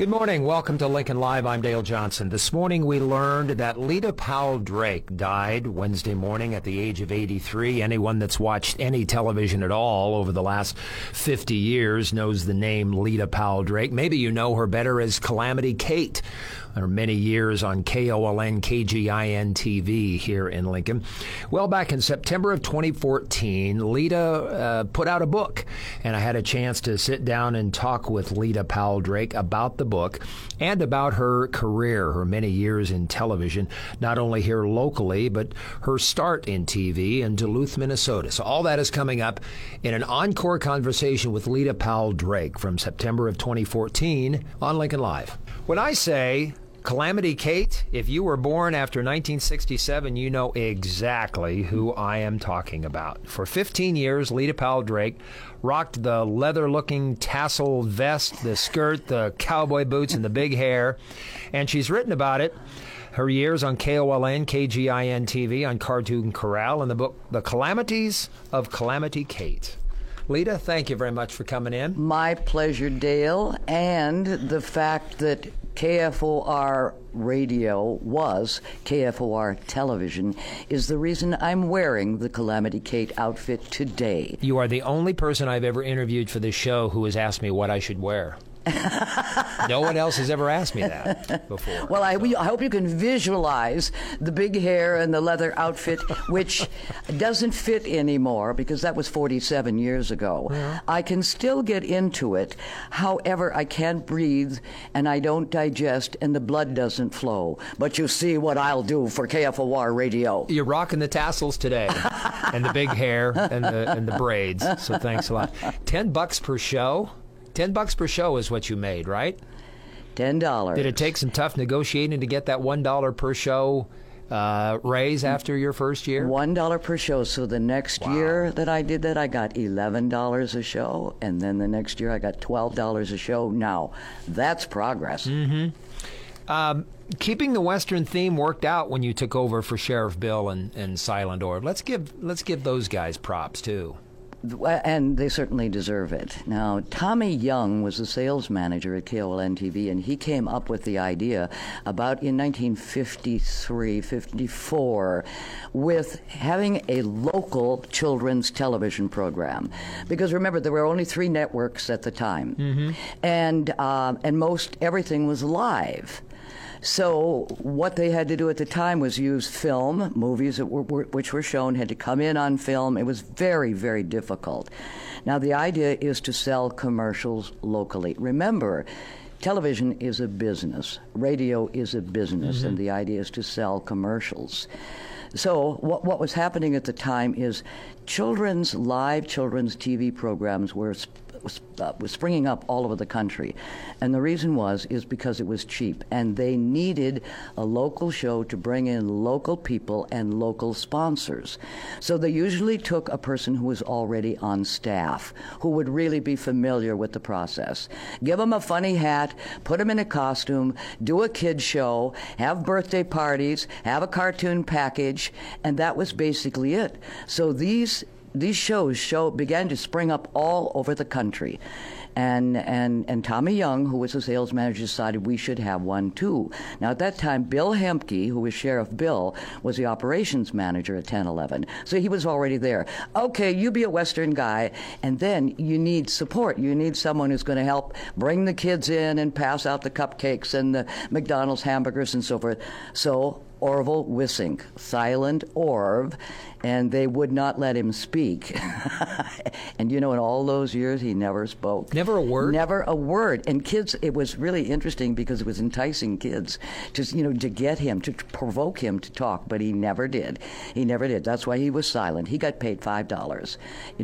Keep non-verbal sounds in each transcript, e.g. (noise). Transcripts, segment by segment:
Good morning. Welcome to Lincoln Live. I'm Dale Johnson. This morning we learned that Leta Powell Drake died Wednesday morning at the age of 83. Anyone that's watched any television at all over the last 50 years knows the name Leta Powell Drake. Maybe you know her better as Calamity Kate or many years on KOLN KGIN TV here in Lincoln. Well, back in September of 2014, Leta uh, put out a book, and I had a chance to sit down and talk with Leta Powell Drake about the book and about her career, her many years in television, not only here locally, but her start in TV in Duluth, Minnesota. So all that is coming up in an encore conversation with Leta Powell Drake from September of 2014 on Lincoln Live. When I say Calamity Kate, if you were born after 1967, you know exactly who I am talking about. For 15 years, Leta Powell Drake rocked the leather looking tassel vest, the skirt, the cowboy boots, and the big hair. And she's written about it. Her years on KOLN, KGIN TV, on Cartoon Corral, and the book The Calamities of Calamity Kate. Leta, thank you very much for coming in. My pleasure, Dale, and the fact that KFOR radio was KFOR television is the reason I'm wearing the Calamity Kate outfit today. You are the only person I've ever interviewed for this show who has asked me what I should wear (laughs) no one else has ever asked me that before. Well, I, we, I, hope you can visualize the big hair and the leather outfit, which doesn't fit anymore because that was 47 years ago. Yeah. I can still get into it. However, I can't breathe and I don't digest and the blood doesn't flow. But you see what I'll do for KFOR radio. You're rocking the tassels today and the big hair and the, and the braids. So thanks a lot. 10 bucks per show. Ten bucks per show is what you made, right? Ten dollars. Did it take some tough negotiating to get that one dollar per show uh, raise after your first year? One dollar per show. So the next wow. year that I did that, I got eleven dollars a show, and then the next year I got twelve dollars a show. Now that's progress. Mm-hmm. Um, keeping the Western theme worked out when you took over for Sheriff Bill and, and Silent Orv. Let's give let's give those guys props too and they certainly deserve it. Now, Tommy Young was the sales manager at KOLN TV, and he came up with the idea about in 1953, 54, with having a local children's television program. Because remember, there were only three networks at the time, mm-hmm. and uh, and most everything was live. So what they had to do at the time was use film. Movies that were, were, which were shown had to come in on film. It was very, very difficult. Now the idea is to sell commercials locally. Remember, television is a business. Radio is a business, mm-hmm. and the idea is to sell commercials. So what what was happening at the time is children's live children's TV programs were was, uh, was springing up all over the country. And the reason was is because it was cheap and they needed a local show to bring in local people and local sponsors. So they usually took a person who was already on staff who would really be familiar with the process. Give them a funny hat, put them in a costume, do a kid show, have birthday parties, have a cartoon package, and that was basically it. So these these shows show began to spring up all over the country. And, and, and Tommy Young, who was the sales manager, decided we should have one too. Now, at that time, Bill Hemke, who was Sheriff Bill, was the operations manager at 1011. So he was already there. Okay, you be a Western guy, and then you need support. You need someone who's going to help bring the kids in and pass out the cupcakes and the McDonald's hamburgers and so forth. So Orville Wissink, Silent Orv, and they would not let him speak. (laughs) and you know, in all those years, he never spoke. Never a word? Never a word. And kids, it was really interesting because it was enticing kids to, you know, to get him, to provoke him to talk, but he never did. He never did. That's why he was silent. He got paid $5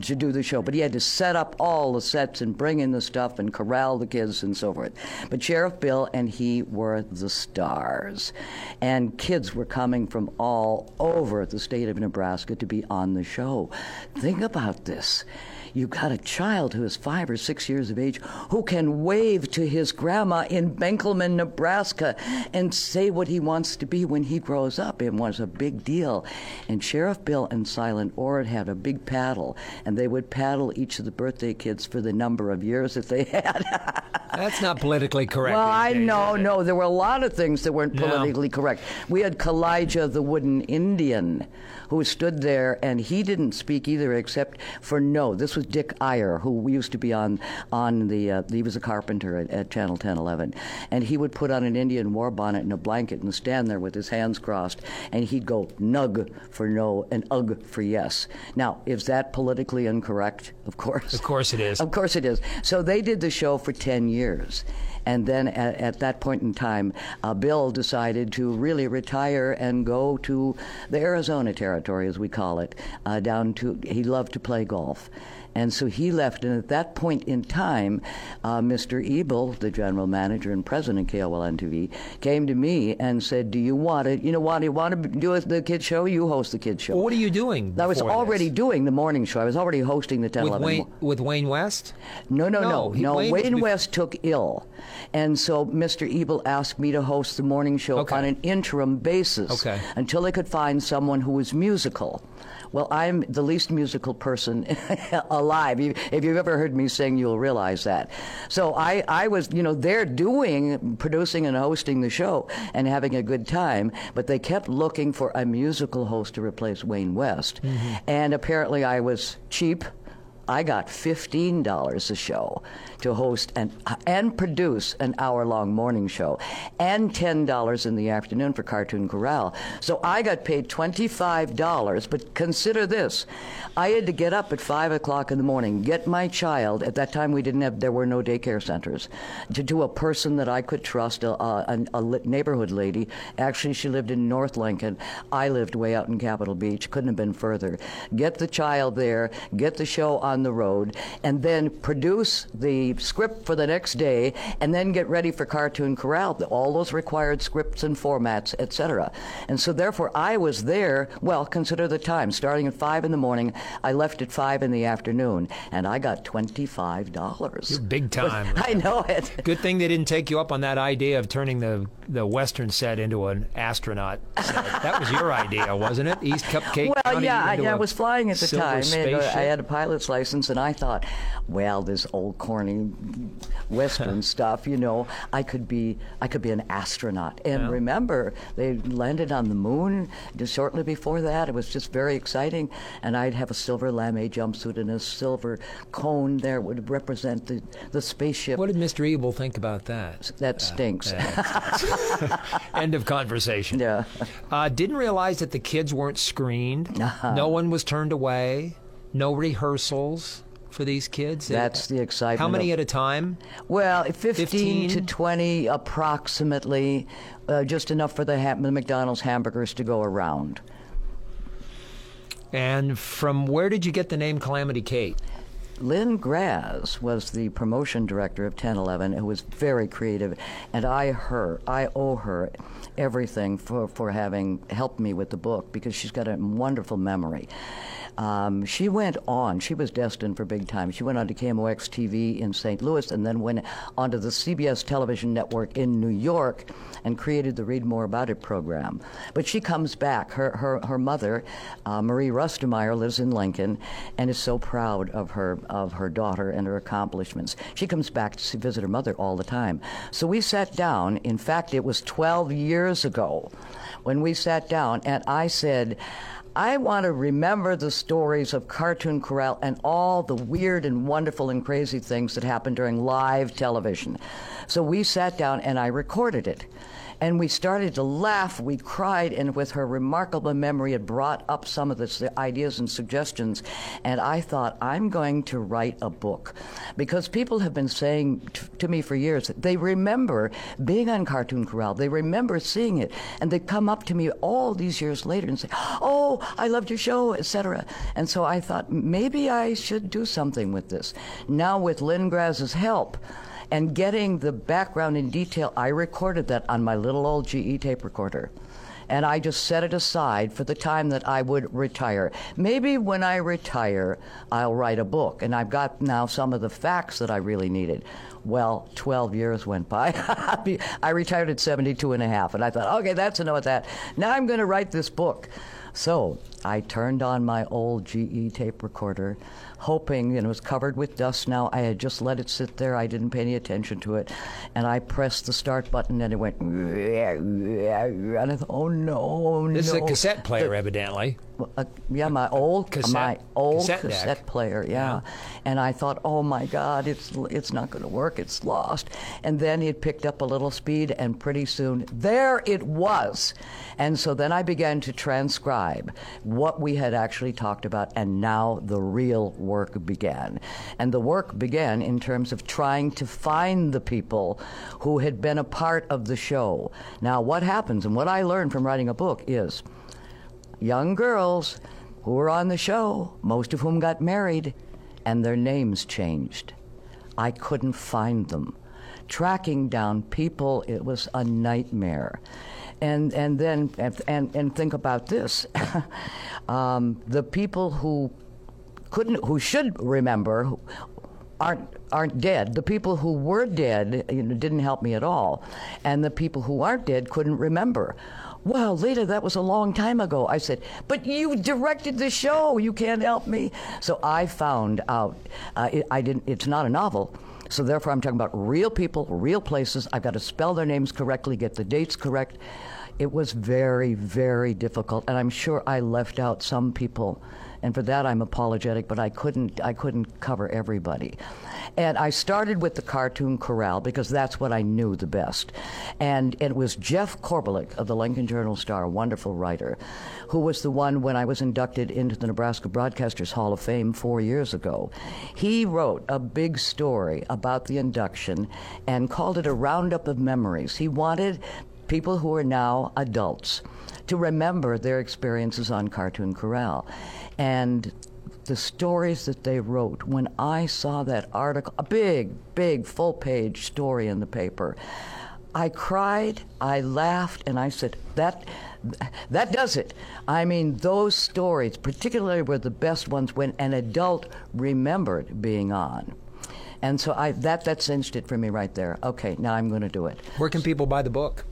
to do the show, but he had to set up all the sets and bring in the stuff and corral the kids and so forth. But Sheriff Bill and he were the stars. And kids were coming from all over the state of Nebraska to be on the show. Think about this. You've got a child who is five or six years of age who can wave to his grandma in Benkelman, Nebraska, and say what he wants to be when he grows up. It was a big deal. And Sheriff Bill and Silent Orv had a big paddle, and they would paddle each of the birthday kids for the number of years that they (laughs) had. That's not politically correct. Well, I days, know, no. There were a lot of things that weren't No. politically correct. We had Kaw-Liga the wooden Indian who stood there, and he didn't speak either except for no. This was Dick Iyer, who used to be on on the. Uh, he was a carpenter at, at Channel 1011, and he would put on an Indian war bonnet and a blanket and stand there with his hands crossed, and he'd go nug for no and ugh for yes. Now, is that politically incorrect? Of course. Of course it is. Of course it is. So they did the show for 10 years. And then at, at that point in time, uh, Bill decided to really retire and go to the Arizona territory, as we call it, uh, down to, he loved to play golf. And so he left, and at that point in time, uh, Mr. Ebel, the general manager and president of KOLN TV, came to me and said, "Do you want it? You know, what? Do you want to do the kids show? You host the kids show." Well, what are you doing? I was already this? doing the morning show. I was already hosting the 10 with 11 Wayne with Wayne West. no, no, No, no, he- no. Wayne Wayne, West took ill, and so Mr. Ebel asked me to host the morning show Okay. on an interim basis Okay. until they could find someone who was musical. Well, I'm the least musical person (laughs) alive. You- If you've ever heard me sing, you'll realize that. So I, I was, you know, they're doing, producing and hosting the show and having a good time, but they kept looking for a musical host to replace Wayne West. Mm-hmm. And apparently I was cheap. I got fifteen dollars a show to host and and produce an hour long morning show, and ten dollars in the afternoon for Cartoon Corral. So I got paid twenty five dollars. But consider this: I had to get up at five o'clock in the morning, get my child. At that time, we didn't have there were no daycare centers, to to a person that I could trust, uh, uh, a, a, a neighborhood lady. Actually, she lived in North Lincoln. I lived way out in Capitol Beach. Couldn't have been further. Get the child there, get the show on the road, and then produce the script for the next day, and then get ready for Cartoon Corral. All those required scripts and formats, etc. And so, therefore, I was there. Well, consider the time. Starting at five in the morning, I left at five in the afternoon, and I got twenty-five dollars. You're big time. (laughs) I know it. Good thing they didn't take you up on that idea of turning the the Western set into an astronaut set. that was your idea, wasn't it? East Cupcake Well, County yeah, I, yeah, I was flying at the time. uh. I had a pilot's license, and I thought, well, this old corny Western (laughs) stuff, you know, I could be, I could be an astronaut. And Yeah. remember, they landed on the moon just shortly before that. It was just very exciting, and I'd have a silver lame jumpsuit and a silver cone there would represent the the spaceship. What did Mr. Ebel think about that? that stinks. (laughs) End of conversation. yeah. Uh, didn't realize that the kids weren't screened. Uh-huh. No one was turned away. No rehearsals for these kids. That's the excitement. How many of- at a time? Well, 15, 15? to 20 approximately, uh, just enough for the, ha- the McDonald's hamburgers to go around. And from where did you get the name Calamity Kate? Lynn Graz was the promotion director of 1011, who was very creative, and I her I owe her everything for, for having helped me with the book because she's got a wonderful memory. Um, she went on; she was destined for big time. She went on to KMOX TV in St. Louis, and then went on to the CBS television network in New York, and created the Read More About It program. But she comes back. Her her her mother, uh, Marie Rustemeyer, lives in Lincoln, and is so proud of her of her daughter and her accomplishments. She comes back to visit her mother all the time. So we sat down. In fact, it was 12 years ago when we sat down, and I said. I want to remember the stories of Cartoon Corral and all the weird and wonderful and crazy things that happened during live television. So we sat down and I recorded it. And we started to laugh, we cried, and with her remarkable memory, it brought up some of the ideas and suggestions. And I thought, I'm going to write a book. Because people have been saying t- to me for years, they remember being on Cartoon Corral, they remember seeing it, and they come up to me all these years later and say, Oh, I loved your show, etc. And so I thought, maybe I should do something with this. Now, with Lynn Graz's help, and getting the background in detail, I recorded that on my little old GE tape recorder. And I just set it aside for the time that I would retire. Maybe when I retire, I'll write a book. And I've got now some of the facts that I really needed. Well, 12 years went by. (laughs) I retired at 72 and a half. And I thought, okay, that's enough of that. Now I'm going to write this book. So I turned on my old GE tape recorder hoping, and it was covered with dust now. I had just let it sit there. I didn't pay any attention to it. And I pressed the start button and it went, and I thought, oh no, this no. is a cassette player, the, evidently. Uh, yeah, my old cassette, my old cassette, cassette player. Yeah. yeah. and I thought, oh my God, it's it's not going to work. It's lost. And then it picked up a little speed, and pretty soon there it was. And so then I began to transcribe what we had actually talked about, and now the real work began. And the work began in terms of trying to find the people who had been a part of the show. Now, what happens, and what I learned from writing a book is young girls who were on the show, most of whom got married, and their names changed. I couldn't find them. Tracking down people, it was a nightmare. And, and then, and, and, and think about this (laughs) um, the people who couldn't, who should remember, aren't aren't dead. The people who were dead you know, didn't help me at all, and the people who aren't dead couldn't remember. Well, Leta, that was a long time ago. I said, but you directed the show. You can't help me. So I found out. Uh, it, I didn't. It's not a novel. So therefore, I'm talking about real people, real places. I've got to spell their names correctly, get the dates correct. It was very, very difficult, and I'm sure I left out some people, and for that I'm apologetic. But I couldn't. I couldn't cover everybody. And I started with the Cartoon Corral because that's what I knew the best. And it was Jeff Korbelik of the Lincoln Journal Star, a wonderful writer, who was the one when I was inducted into the Nebraska Broadcasters Hall of Fame four years ago. He wrote a big story about the induction and called it a roundup of memories. He wanted people who are now adults to remember their experiences on Cartoon Corral. And the stories that they wrote, when I saw that article, a big, big, full page story in the paper, I cried, I laughed, and I said, that, that does it. I mean, those stories, particularly were the best ones when an adult remembered being on. And so I, that, that cinched it for me right there. Okay, now I'm going to do it. Where can people buy the book?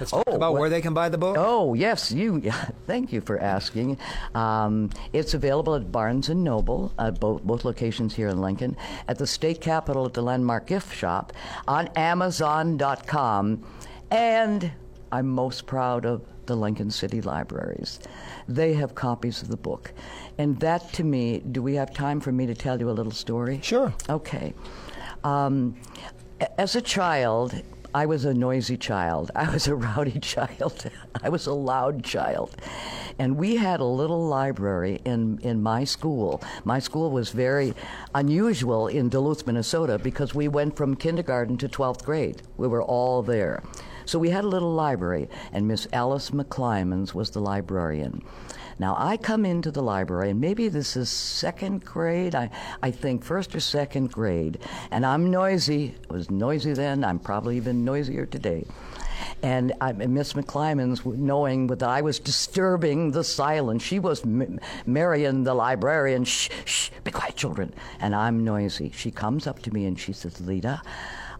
Let's talk oh, about where they can buy the book. Oh, yes. You. (laughs) Thank you for asking. Um, it's available at Barnes and Noble, at both both locations here in Lincoln, at the state capitol at the Landmark Gift Shop, on Amazon.com, and I'm most proud of the Lincoln City Libraries. They have copies of the book, and that to me. Do we have time for me to tell you a little story? Sure. Okay. Um, as a child, I was a noisy child. (laughs) I was a rowdy child. I was a loud child. And we had a little library in, in my school. My school was very unusual in Duluth, Minnesota, because we went from kindergarten to 12th grade. We were all there. So we had a little library, and Miss Alice McClymonds was the librarian. Now, I come into the library, and maybe this is second grade, I, I think first or second grade, and I'm noisy. I was noisy then, I'm probably even noisier today. And, Miss McClymonds, knowing that I was disturbing the silence, she was M- Marion, the librarian, shh, shh, be quiet, children. And I'm noisy. She comes up to me and she says, Leta,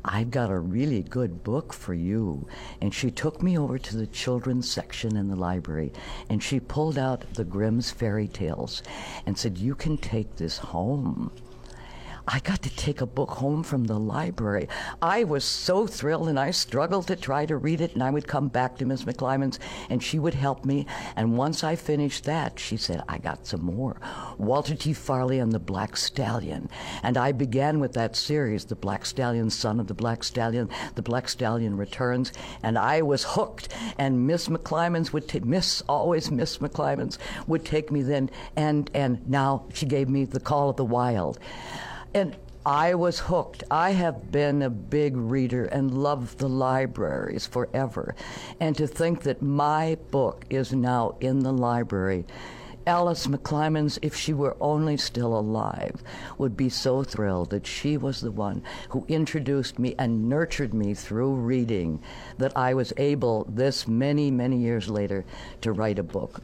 I've got a really good book for you. And she took me over to the children's section in the library and she pulled out the Grimm's fairy tales and said, You can take this home. I got to take a book home from the library. I was so thrilled, and I struggled to try to read it, and I would come back to Miss McClymonds, and she would help me. And once I finished that, she said, I got some more. Walter T. Farley and the Black Stallion. And I began with that series, The Black Stallion, Son of the Black Stallion, The Black Stallion Returns, and I was hooked. And Miss McClymonds would Miss, always Miss McClymonds, would take me then, and, and now she gave me The Call of the Wild. And I was hooked. I have been a big reader and loved the libraries forever. And to think that my book is now in the library, Alice McClymonds, if she were only still alive, would be so thrilled that she was the one who introduced me and nurtured me through reading that I was able, this many, many years later, to write a book.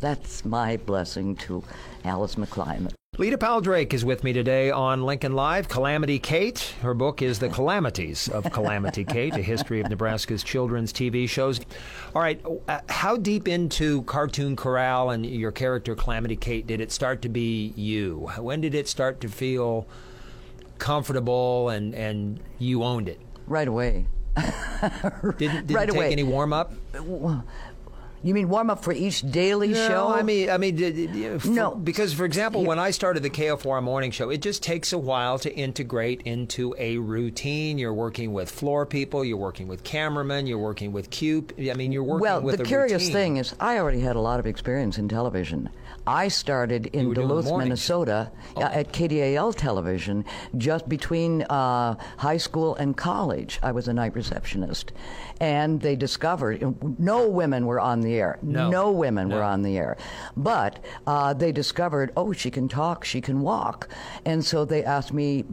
That's my blessing to Alice McClymonds. Leta Powell Drake is with me today on Lincoln Live. Calamity Kate. Her book is The Calamities of Calamity Kate, a history of Nebraska's children's TV shows. All right, uh, how deep into Cartoon Corral and your character Calamity Kate did it start to be you? When did it start to feel comfortable and, and you owned it? Right away. (laughs) didn't didn't right take away. any warm up? You mean warm up for each daily no, show? I mean, I mean, for, No. because for example, when I started the KFOR morning show, it just takes a while to integrate into a routine. You're working with floor people, you're working with cameramen, you're working with cue. I mean, you're working well, with the a curious routine. thing is, I already had a lot of experience in television. I started in were doing the Duluth. Minnesota, uh, at KDAL television, just between uh, high school and college. I was a night receptionist, and they discovered no women were on the air. No. women No. were on the air, but uh, they discovered, oh, she can talk, she can walk, and so they asked me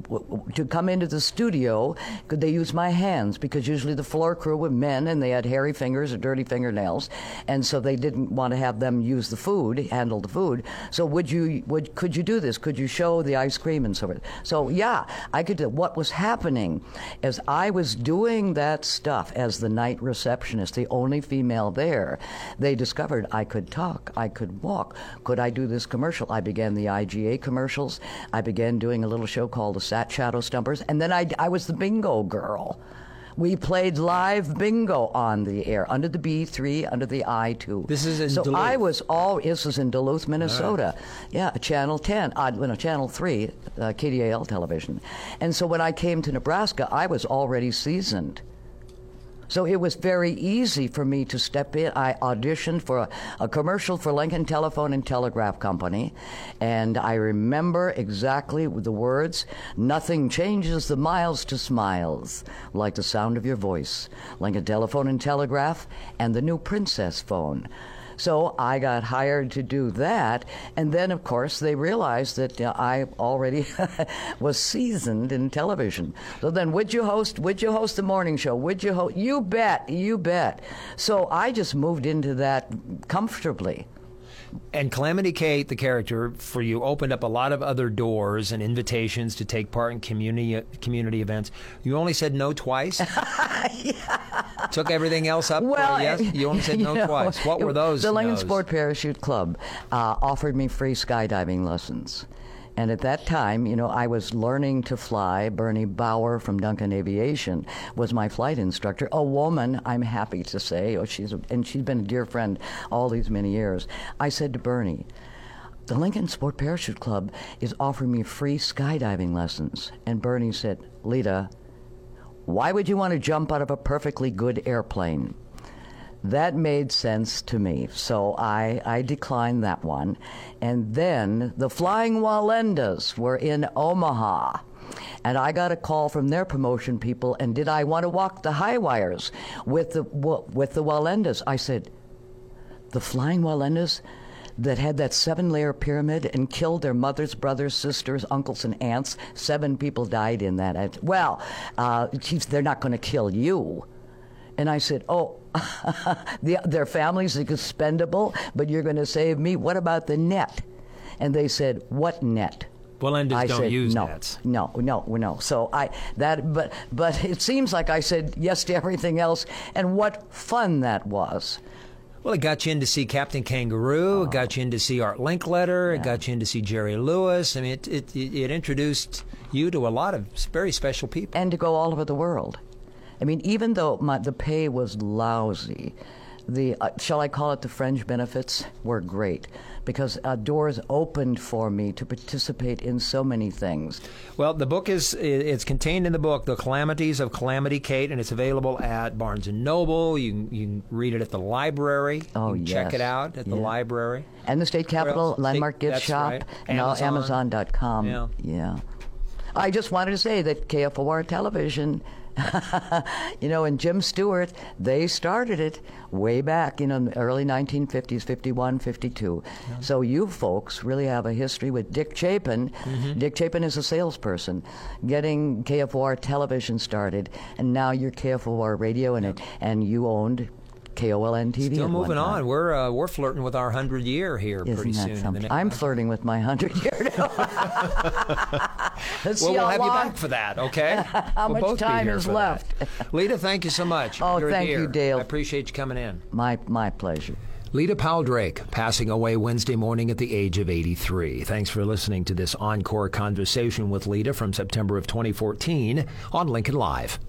to come into the studio. Could they use my hands? Because usually the floor crew were men, and they had hairy fingers or dirty fingernails, and so they didn't want to have them use the food, handle the food. So would you would could you do this? Could you show the ice cream and so forth? So yeah, I could. do What was happening as I was doing that stuff as the night receptionist, the only female there, they discovered I could talk, I could walk. Could I do this commercial? I began the IGA commercials. I began doing a little show called the Sat Shadow Stumpers, and then I, I was the bingo girl. We played live bingo on the air under the B3, under the I2. This is in so Duluth. I was all. This was in Duluth, Minnesota. Yeah, Channel 10, uh, well, no, Channel 3, uh, KDAL television. And so when I came to Nebraska, I was already seasoned. So it was very easy for me to step in. I auditioned for a, a commercial for Lincoln Telephone and Telegraph Company, and I remember exactly the words Nothing changes the miles to smiles like the sound of your voice. Lincoln Telephone and Telegraph, and the new Princess phone. So I got hired to do that, and then of course they realized that I already (laughs) was seasoned in television. So then, would you host? Would you host the morning show? Would you host? You bet, you bet. So I just moved into that comfortably. And Calamity Kate, the character for you, opened up a lot of other doors and invitations to take part in community community events. You only said no twice. (laughs) Took everything else up. Well, yes. You only said no (laughs) know, twice. What were those? The Lincoln no's? Sport Parachute Club uh, offered me free skydiving lessons. And at that time, you know, I was learning to fly. Bernie Bauer from Duncan Aviation was my flight instructor. A woman, I'm happy to say, oh, she's a, and she's been a dear friend all these many years. I said to Bernie, the Lincoln Sport Parachute Club is offering me free skydiving lessons. And Bernie said, Leta, why would you want to jump out of a perfectly good airplane? That made sense to me, so I, I declined that one. And then the Flying Wallendas were in Omaha. And I got a call from their promotion people, and did I want to walk the high wires with the, with the Wallendas? I said, the Flying Wallendas that had that seven layer pyramid and killed their mothers, brothers, sisters, uncles, and aunts. Seven people died in that. Well, uh, chiefs, they're not going to kill you. And I said, Oh, (laughs) the, their families are expendable, but you're going to save me. What about the net? And they said, What net? Wallendas I don't said, use no, nets. No, no, no. So I that, but but it seems like I said yes to everything else, and what fun that was. Well, it got you in to see Captain Kangaroo. It oh. got you in to see Art Linkletter. It got you in to see Jerry Lewis. I mean, it, it, it introduced you to a lot of very special people. and to go all over the world. I mean, even though my, the pay was lousy, the uh, shall I call it the fringe benefits were great because uh, doors opened for me to participate in so many things. Well, the book is it's contained in the book, The Calamities of Calamity Kate, and it's available at Barnes and Noble. You can, you can read it at the library. Oh, you can Check it out at the library. And the state capitol landmark gift that's shop right. and Amazon. Amazon.com. Yeah. yeah. I just wanted to say that KFOR television, (laughs) you know, and Jim Stewart, they started it way back, you know, in the early 1950s, 51, 52. So you folks really have a history with Dick Chapin. Mm-hmm. Dick Chapin is a salesperson, getting KFOR television started, and now you're KFOR radio, and it, and you owned KOLN TV. Still moving on. We're uh, we're flirting with our hundred year here Isn't pretty soon. something? I'm flirting with my hundred year now. (laughs) Well, we'll have you back for that, okay? (laughs) How We'll much time is left? (laughs) Leta, thank you so much. Oh, You're thank you. Dale. I appreciate you coming in. My my pleasure. Leta Powell Drake passing away Wednesday morning at the age of 83. Thanks for listening to this encore conversation with Leta from September of 2014 on Lincoln Live.